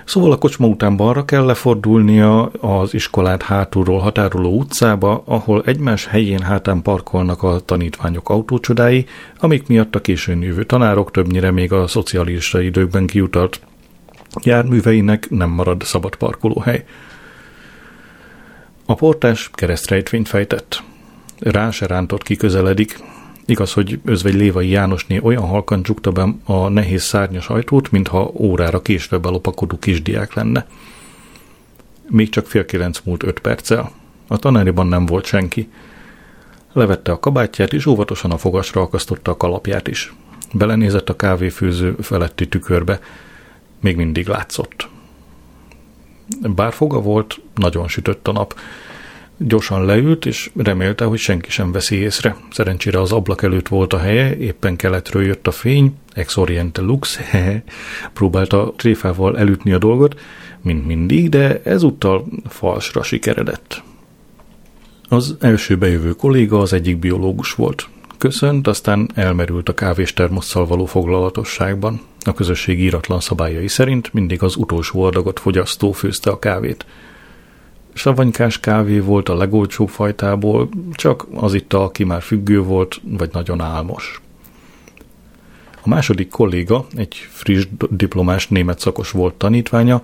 Szóval a kocsma után balra kell lefordulnia az iskolát hátulról határoló utcába, ahol egymás helyén hátán parkolnak a tanítványok autócsodái, amik miatt a későn jövő tanárok többnyire még a szocialista időkben kiutalt járműveinek nem marad szabad parkolóhely. A portás keresztrejtvényt fejtett. Rá se rántott ki közeledik. Igaz, hogy özvegy Lévai Jánosné olyan halkan csukta be a nehéz szárnyas ajtót, mintha órára késve belopakodó kisdiák lenne. Még csak fél kilenc múlt öt perccel. A tanáriban nem volt senki. Levette a kabátját, és óvatosan a fogasra akasztotta a kalapját is. Belenézett a kávéfőző feletti tükörbe. Még mindig látszott. Bár foga volt, nagyon sütött a nap. Gyorsan leült, és remélte, hogy senki sem veszi észre. Szerencsére az ablak előtt volt a helye, éppen keletről jött a fény, ex oriente lux, próbálta tréfával elütni a dolgot, mint mindig, de ezúttal falsra sikeredett. Az első bejövő kolléga az egyik biológus volt. Köszönt, aztán elmerült a kávés termosszal való foglalatosságban. A közösség íratlan szabályai szerint mindig az utolsó adagot fogyasztó főzte a kávét. Savanykás kávé volt a legolcsóbb fajtából, csak az itt, aki már függő volt, vagy nagyon álmos. A második kolléga, egy friss diplomás német szakos volt tanítványa,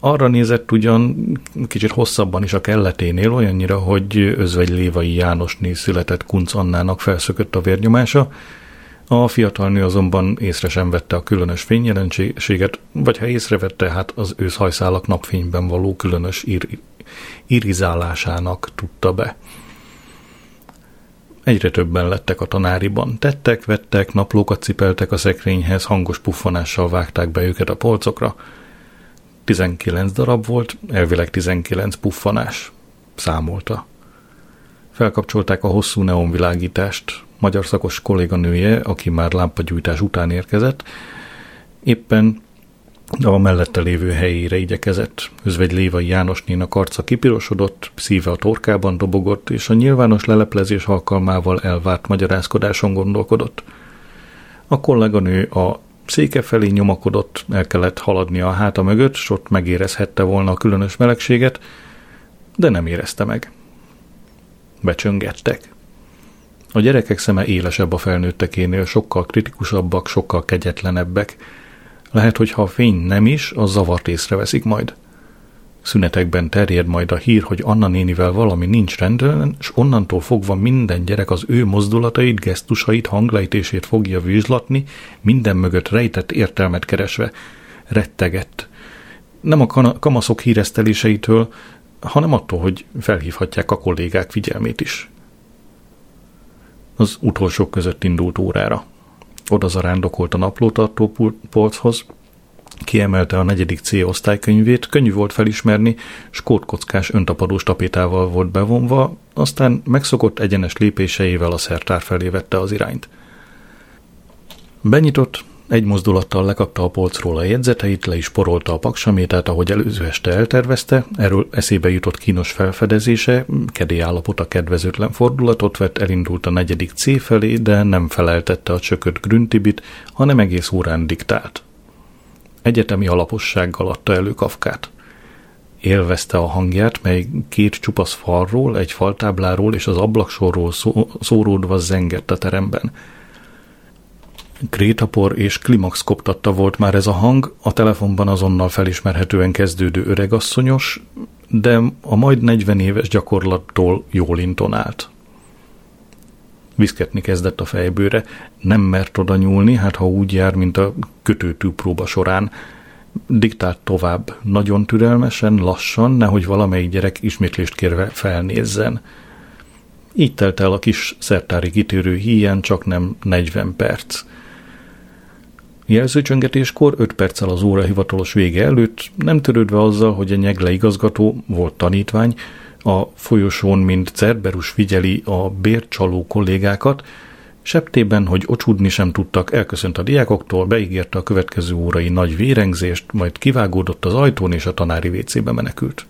arra nézett ugyan kicsit hosszabban is a kelleténél, olyannyira, hogy özvegy Lévai Jánosné született Kunc Annának felszökött a vérnyomása, a fiatal nő azonban észre sem vette a különös fényjelenséget, vagy ha észrevette, hát az őszhajszálak napfényben való különös ir- irizálásának tudta be. Egyre többen lettek a tanáriban. Tettek, vettek, naplókat cipeltek a szekrényhez, hangos puffanással vágták be őket a polcokra. 19 darab volt, elvileg 19 puffanás. Számolta. Felkapcsolták a hosszú neonvilágítást. Magyar szakos kolléganője, aki már lámpagyújtás után érkezett, éppen a mellette lévő helyére igyekezett. Özvegy Lévai Jánosnénak arca kipirosodott, szíve a torkában dobogott, és a nyilvános leleplezés alkalmával elvárt magyarázkodáson gondolkodott. A kolléganő a széke felé nyomakodott, el kellett haladnia a háta mögött, s ott megérezhette volna a különös melegséget, de nem érezte meg. Becsöngettek. A gyerekek szeme élesebb a felnőttekénél, sokkal kritikusabbak, sokkal kegyetlenebbek. Lehet, hogy ha a fény nem is, az zavart észreveszik majd. Szünetekben terjed majd a hír, hogy Anna nénivel valami nincs rendben, és onnantól fogva minden gyerek az ő mozdulatait, gesztusait, hanglejtését fogja vizslatni, minden mögött rejtett értelmet keresve. Rettegett. Nem a kamaszok híreszteléseitől, hanem attól, hogy felhívhatják a kollégák figyelmét is. Az utolsók között indult órára. Oda zarándokolt a naplótartó polchoz, kiemelte a negyedik C osztálykönyvét, könnyű volt felismerni, skótkockás öntapadós tapétával volt bevonva, aztán megszokott egyenes lépéseivel a szertár felé vette az irányt. Benyitott, egy mozdulattal lekapta a polcról a jegyzeteit, le is porolta a paksamétát, ahogy előző este eltervezte, erről eszébe jutott kínos felfedezése, kedély állapota kedvezőtlen fordulatot vett, elindult a negyedik C felé, de nem feleltette a csökött grüntibit, hanem egész órán diktált. Egyetemi alapossággal adta elő Kafkát. Élvezte a hangját, mely két csupasz falról, egy faltábláról és az ablaksorról szó, szóródva zengett a teremben – Krétapor és klimax koptatta volt már ez a hang, a telefonban azonnal felismerhetően kezdődő öregasszonyos, de a majd 40 éves gyakorlattól jól intonált. Viszketni kezdett a fejbőre, nem mert oda nyúlni, hát ha úgy jár, mint a kötőtű próba során. Diktált tovább, nagyon türelmesen, lassan, nehogy valamelyik gyerek ismétlést kérve felnézzen. Így telt el a kis szertári kitérő híján csak nem 40 perc – Jelzőcsöngetéskor 5 perccel az óra hivatalos vége előtt, nem törődve azzal, hogy a nyegle igazgató volt tanítvány, a folyosón, mint Cerberus figyeli a bércsaló kollégákat, septében, hogy ocsudni sem tudtak, elköszönt a diákoktól, beígérte a következő órai nagy vérengzést, majd kivágódott az ajtón és a tanári vécébe menekült.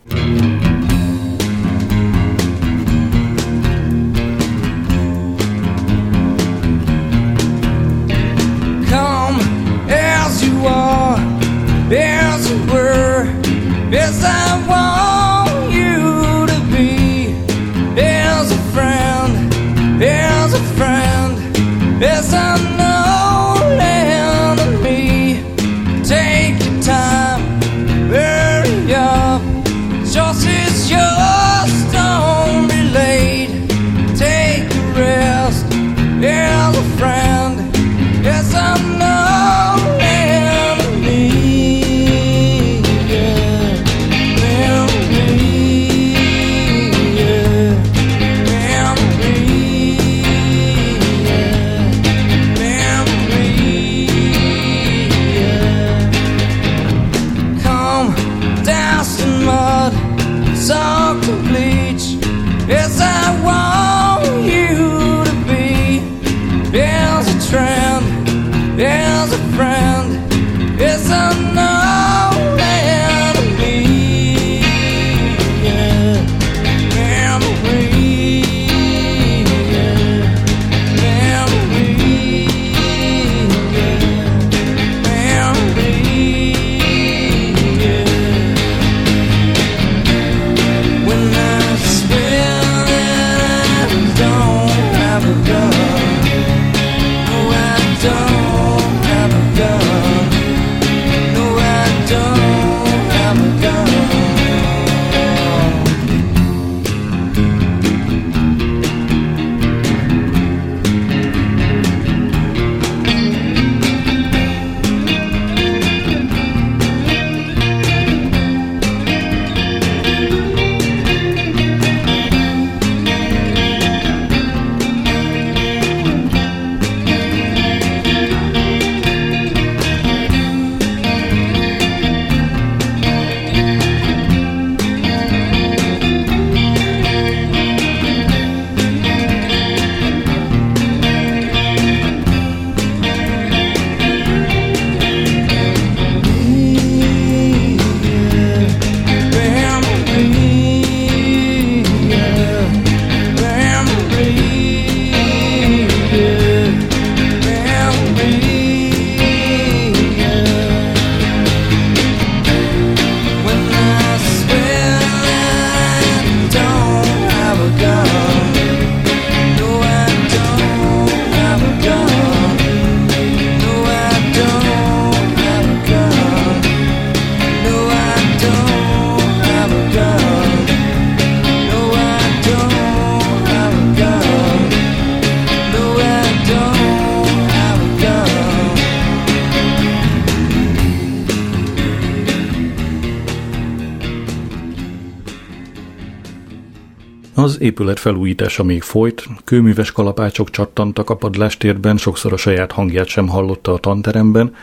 Az épület felújítása még folyt, kőműves kalapácsok csattantak a padlástérben, sokszor a saját hangját sem hallotta a tanteremben,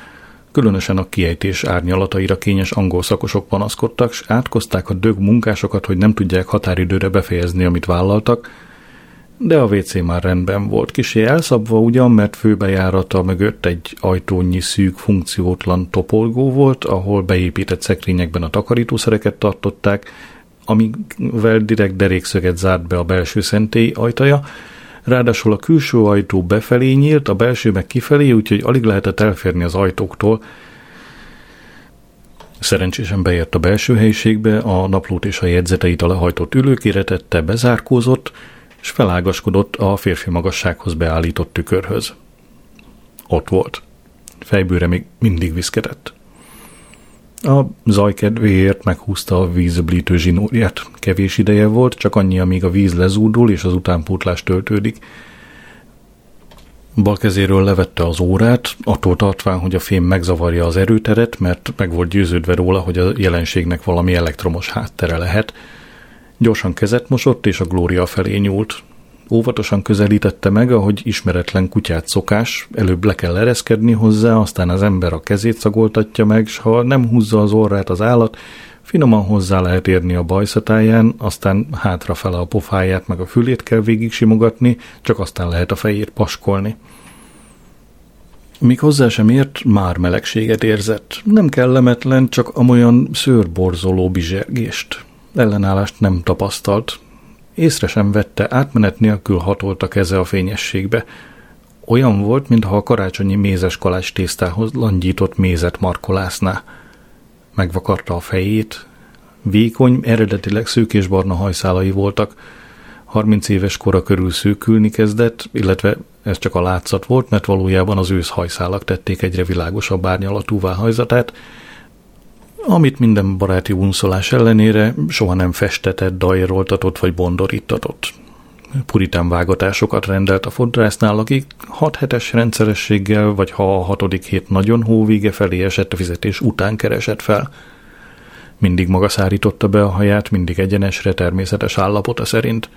különösen a kiejtés árnyalataira kényes angol szakosok panaszkodtak, s átkozták a dög munkásokat, hogy nem tudják határidőre befejezni, amit vállaltak, de a WC már rendben volt. Kisé elszabva ugyan, mert főbejárata mögött egy ajtónyi szűk funkciótlan topolgó volt, ahol beépített szekrényekben a takarítószereket tartották, amivel direkt derékszöget zárt be a belső szentély ajtaja, ráadásul a külső ajtó befelé nyílt, a belső meg kifelé, úgyhogy alig lehetett elférni az ajtóktól. Szerencsésen beért a belső helyiségbe, a naplót és a jegyzeteit a lehajtott ülőkére tette, bezárkózott, és felágaskodott a férfi magassághoz beállított tükörhöz. Ott volt. Fejbőre még mindig viszketett. A zaj kedvéért meghúzta a vízöblítő zsinórját. Kevés ideje volt, csak annyi, amíg a víz lezúdul és az utánpótlás töltődik. Bal kezéről levette az órát, attól tartván, hogy a fém megzavarja az erőteret, mert meg volt győződve róla, hogy a jelenségnek valami elektromos háttere lehet. Gyorsan kezet mosott, és a Glória felé nyúlt. Óvatosan közelítette meg, ahogy ismeretlen kutyát szokás, előbb le kell ereszkedni hozzá, aztán az ember a kezét szagoltatja meg, s ha nem húzza az orrát az állat, finoman hozzá lehet érni a bajszatáján, aztán hátrafele a pofáját meg a fülét kell végig simogatni, csak aztán lehet a fejét paskolni. Míg hozzá sem ért, már melegséget érzett. Nem kellemetlen, csak amolyan szőrborzoló bizsergést. Ellenállást nem tapasztalt, Észre sem vette, átmenet nélkül hatolt a keze a fényességbe. Olyan volt, mintha a karácsonyi mézes kalács tésztához langyított mézet markolászná. megvakarta a fejét. Vékony, eredetileg szőkésbarna hajszálai voltak. 30 éves kora körül szűkülni kezdett, illetve ez csak a látszat volt, mert valójában az ősz hajszálak tették egyre világosabb árnyalatúvá hajzatát, amit minden baráti unszolás ellenére soha nem festetett, dajeroltatott vagy bondorítatott. Puritán vágatásokat rendelt a fodrásznál, akik hat hetes rendszerességgel, vagy ha a hatodik hét nagyon hóvége felé esett a fizetés után keresett fel. Mindig maga szárította be a haját, mindig egyenesre természetes állapota szerint.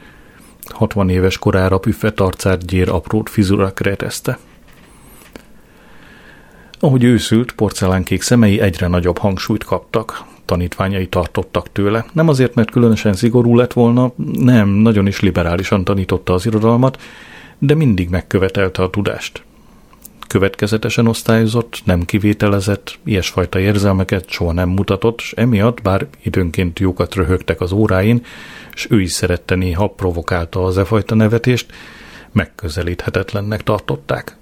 60 éves korára püffet arcát gyér aprót fizurak retezte. Ahogy őszült, porcelánkék szemei egyre nagyobb hangsúlyt kaptak. Tanítványai tartottak tőle. Nem azért, mert különösen szigorú lett volna, nem, nagyon is liberálisan tanította az irodalmat, de mindig megkövetelte a tudást. Következetesen osztályozott, nem kivételezett, ilyesfajta érzelmeket soha nem mutatott, és emiatt, bár időnként jókat röhögtek az óráin, és ő is szerette néha provokálta az e fajta nevetést, megközelíthetetlennek tartották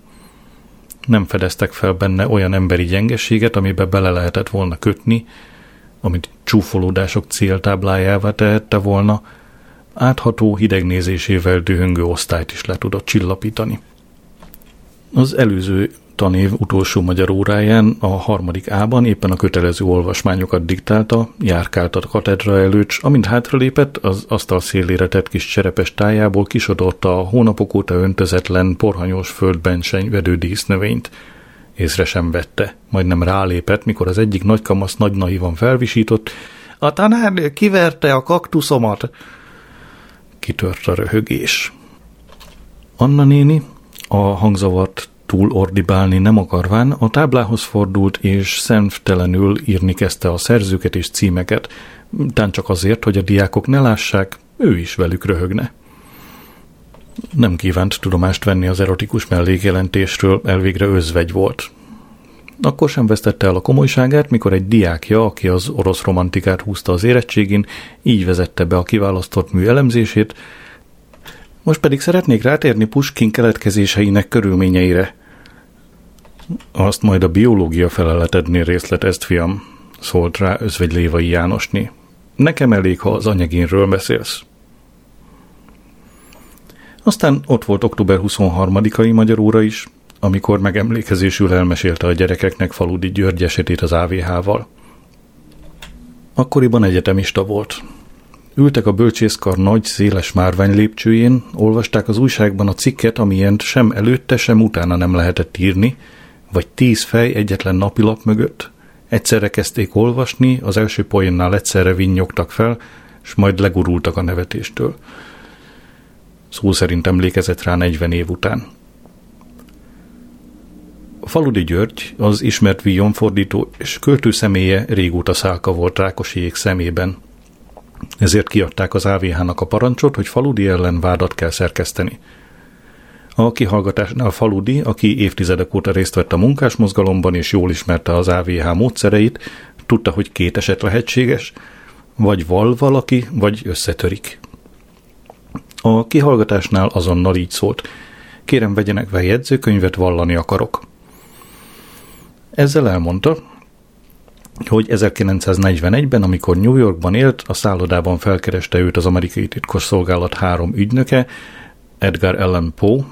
nem fedeztek fel benne olyan emberi gyengeséget, amibe bele lehetett volna kötni, amit csúfolódások céltáblájává tehette volna, átható hidegnézésével dühöngő osztályt is le tudott csillapítani. Az előző tanév utolsó magyar óráján a harmadik ában éppen a kötelező olvasmányokat diktálta, járkált a katedra előtt, amint hátralépett, az asztal szélére tett kis cserepes tájából kisodorta a hónapok óta öntözetlen, porhanyós földben senyvedő dísznövényt. Észre sem vette, majdnem rálépett, mikor az egyik nagykamasz nagy naivan felvisított, a tanár kiverte a kaktuszomat. Kitört a röhögés. Anna néni, a hangzavart túl ordibálni nem akarván, a táblához fordult és szemtelenül írni kezdte a szerzőket és címeket, tán csak azért, hogy a diákok ne lássák, ő is velük röhögne. Nem kívánt tudomást venni az erotikus mellékjelentésről, elvégre özvegy volt. Akkor sem vesztette el a komolyságát, mikor egy diákja, aki az orosz romantikát húzta az érettségin, így vezette be a kiválasztott mű elemzését, most pedig szeretnék rátérni Puskin keletkezéseinek körülményeire. Azt majd a biológia feleletednél részletezt, fiam, szólt rá özvegy Lévai Jánosni. Nekem elég, ha az anyagénről beszélsz. Aztán ott volt október 23-ai magyar óra is, amikor megemlékezésül elmesélte a gyerekeknek Faludi György esetét az AVH-val. Akkoriban egyetemista volt, Ültek a bölcsészkar nagy, széles márvány lépcsőjén, olvasták az újságban a cikket, amilyent sem előtte, sem utána nem lehetett írni, vagy tíz fej egyetlen napilap mögött. Egyszerre kezdték olvasni, az első poénnál egyszerre vinnyogtak fel, és majd legurultak a nevetéstől. Szó szerint emlékezett rá 40 év után. Faludi György, az ismert víjonfordító és költő személye régóta szálka volt Rákosiék szemében, ezért kiadták az AVH-nak a parancsot, hogy Faludi ellen vádat kell szerkeszteni. A kihallgatásnál Faludi, aki évtizedek óta részt vett a munkásmozgalomban és jól ismerte az AVH módszereit, tudta, hogy két eset lehetséges, vagy val valaki, vagy összetörik. A kihallgatásnál azonnal így szólt. Kérem, vegyenek be jegyzőkönyvet, vallani akarok. Ezzel elmondta, hogy 1941-ben, amikor New Yorkban élt, a szállodában felkereste őt az amerikai titkosszolgálat három ügynöke, Edgar Allan Poe,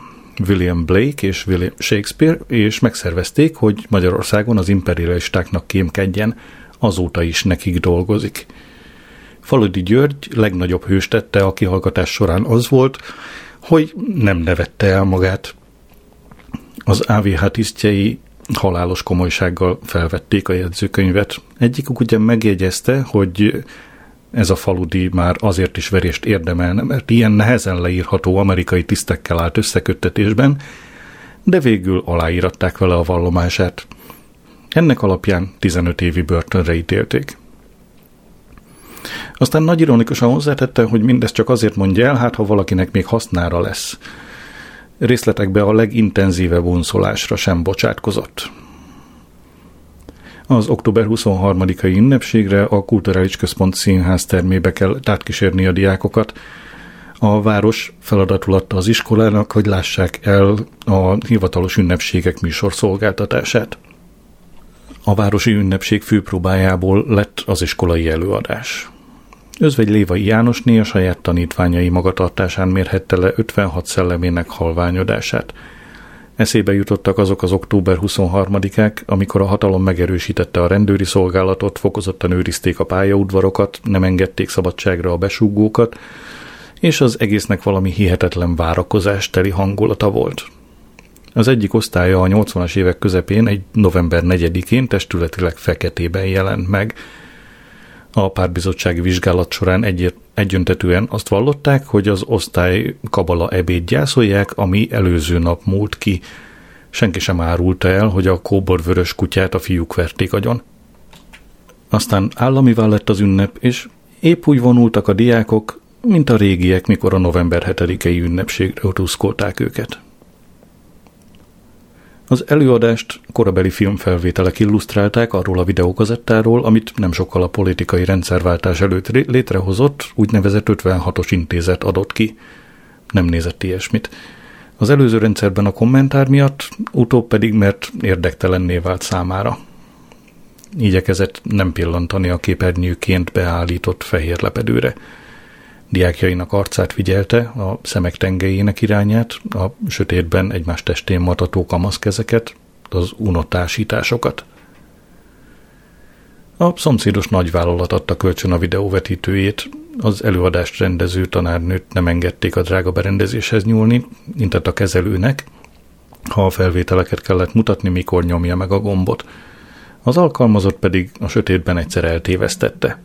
William Blake és William Shakespeare, és megszervezték, hogy Magyarországon az imperialistáknak kémkedjen, azóta is nekik dolgozik. Faludi György legnagyobb hőstette a kihallgatás során az volt, hogy nem nevette el magát. Az AVH tisztjei halálos komolysággal felvették a jegyzőkönyvet. Egyikük ugye megjegyezte, hogy ez a faludi már azért is verést érdemelne, mert ilyen nehezen leírható amerikai tisztekkel állt összeköttetésben, de végül aláíratták vele a vallomását. Ennek alapján 15 évi börtönre ítélték. Aztán nagy ironikusan hozzátette, hogy mindezt csak azért mondja el, hát ha valakinek még hasznára lesz részletekbe a legintenzívebb unszolásra sem bocsátkozott. Az október 23-ai ünnepségre a Kulturális Központ színház termébe kell átkísérni a diákokat. A város feladatul adta az iskolának, hogy lássák el a hivatalos ünnepségek műsorszolgáltatását. A városi ünnepség főpróbájából lett az iskolai előadás. Özvegy Lévai Jánosné a saját tanítványai magatartásán mérhette le 56 szellemének halványodását. Eszébe jutottak azok az október 23-ák, amikor a hatalom megerősítette a rendőri szolgálatot, fokozottan őrizték a pályaudvarokat, nem engedték szabadságra a besúgókat, és az egésznek valami hihetetlen várakozás teli hangulata volt. Az egyik osztálya a 80-as évek közepén egy november 4-én testületileg feketében jelent meg. A párbizottsági vizsgálat során egy, egyöntetően azt vallották, hogy az osztály kabala ebéd gyászolják, ami előző nap múlt ki. Senki sem árulta el, hogy a kóbor vörös kutyát a fiúk verték agyon. Aztán államivá lett az ünnep, és épp úgy vonultak a diákok, mint a régiek, mikor a november 7-i ünnepségre tuszkolták őket. Az előadást korabeli filmfelvételek illusztrálták arról a videókazettáról, amit nem sokkal a politikai rendszerváltás előtt létrehozott, úgynevezett 56-os intézet adott ki. Nem nézett ilyesmit. Az előző rendszerben a kommentár miatt, utóbb pedig, mert érdektelenné vált számára. Igyekezett nem pillantani a képernyőként beállított fehér lepedőre. Diákjainak arcát figyelte, a szemek tengelyének irányát, a sötétben egymás testén matató kamaszkezeket, az unotásításokat. A szomszédos nagyvállalat adta kölcsön a videóvetítőjét, az előadást rendező tanárnőt nem engedték a drága berendezéshez nyúlni, intett a kezelőnek, ha a felvételeket kellett mutatni, mikor nyomja meg a gombot. Az alkalmazott pedig a sötétben egyszer eltévesztette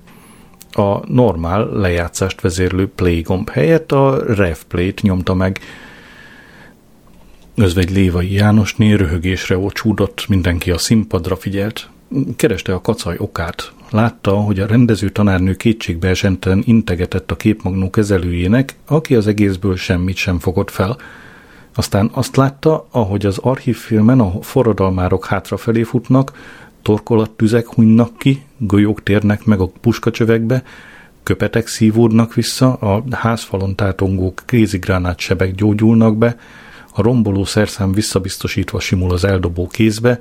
a normál lejátszást vezérlő play gomb helyett a rev play-t nyomta meg. Özvegy Lévai Jánosné röhögésre ocsúdott, mindenki a színpadra figyelt. Kereste a kacaj okát. Látta, hogy a rendező tanárnő kétségbeesenten integetett a képmagnó kezelőjének, aki az egészből semmit sem fogott fel. Aztán azt látta, ahogy az archívfilmen a forradalmárok hátrafelé futnak, torkolattüzek hunynak ki, golyók térnek meg a puskacsövekbe, köpetek szívódnak vissza, a házfalon tátongó kézigránát sebek gyógyulnak be, a romboló szerszám visszabiztosítva simul az eldobó kézbe,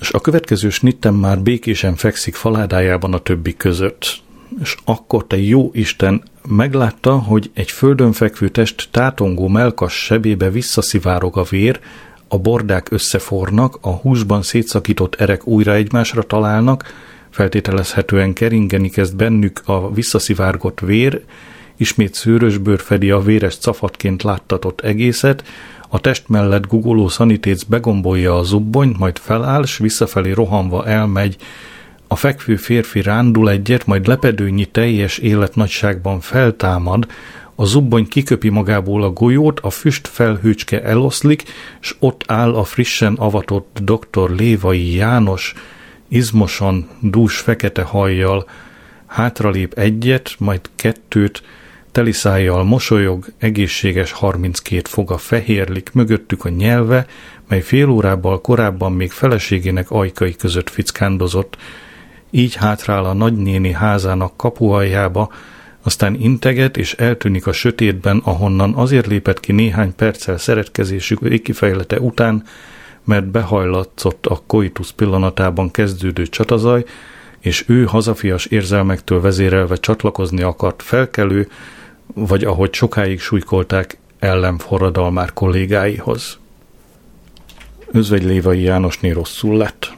és a következő snitten már békésen fekszik faládájában a többi között. És akkor te jó Isten meglátta, hogy egy földön fekvő test tátongó melkas sebébe visszaszivárog a vér, a bordák összefornak, a húsban szétszakított erek újra egymásra találnak, feltételezhetően keringeni kezd bennük a visszaszivárgott vér, ismét szőrös bőr fedi a véres cafatként láttatott egészet, a test mellett gugoló szanitéc begombolja a zubbonyt, majd feláll, s visszafelé rohanva elmegy, a fekvő férfi rándul egyet, majd lepedőnyi teljes életnagyságban feltámad, a zubbony kiköpi magából a golyót, a füst felhőcske eloszlik, s ott áll a frissen avatott dr. Lévai János, izmosan, dús fekete hajjal, hátralép egyet, majd kettőt, teliszájjal mosolyog, egészséges 32 foga fehérlik, mögöttük a nyelve, mely fél órával korábban még feleségének ajkai között fickándozott, így hátrál a nagynéni házának kapualjába, aztán integet és eltűnik a sötétben, ahonnan azért lépett ki néhány perccel szeretkezésük végkifejlete után, mert behajlatszott a koitus pillanatában kezdődő csatazaj, és ő hazafias érzelmektől vezérelve csatlakozni akart felkelő, vagy ahogy sokáig súlykolták, ellenforradalmár kollégáihoz. Özvegy Lévai Jánosné rosszul lett.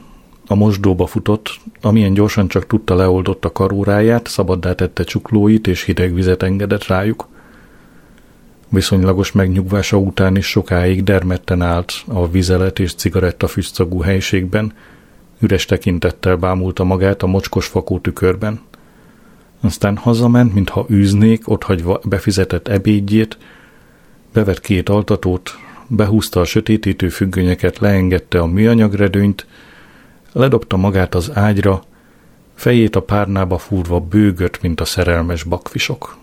A mosdóba futott, amilyen gyorsan csak tudta leoldott a karóráját, szabaddá tette csuklóit és hideg vizet engedett rájuk. Viszonylagos megnyugvása után is sokáig dermedten állt a vizelet és cigaretta füstszagú helységben, üres tekintettel bámulta magát a mocskos fakó tükörben. Aztán hazament, mintha űznék, otthagyva befizetett ebédjét, bevett két altatót, behúzta a sötétítő függönyeket, leengedte a műanyagredőnyt, Ledobta magát az ágyra, fejét a párnába fúrva bőgött, mint a szerelmes bakfisok.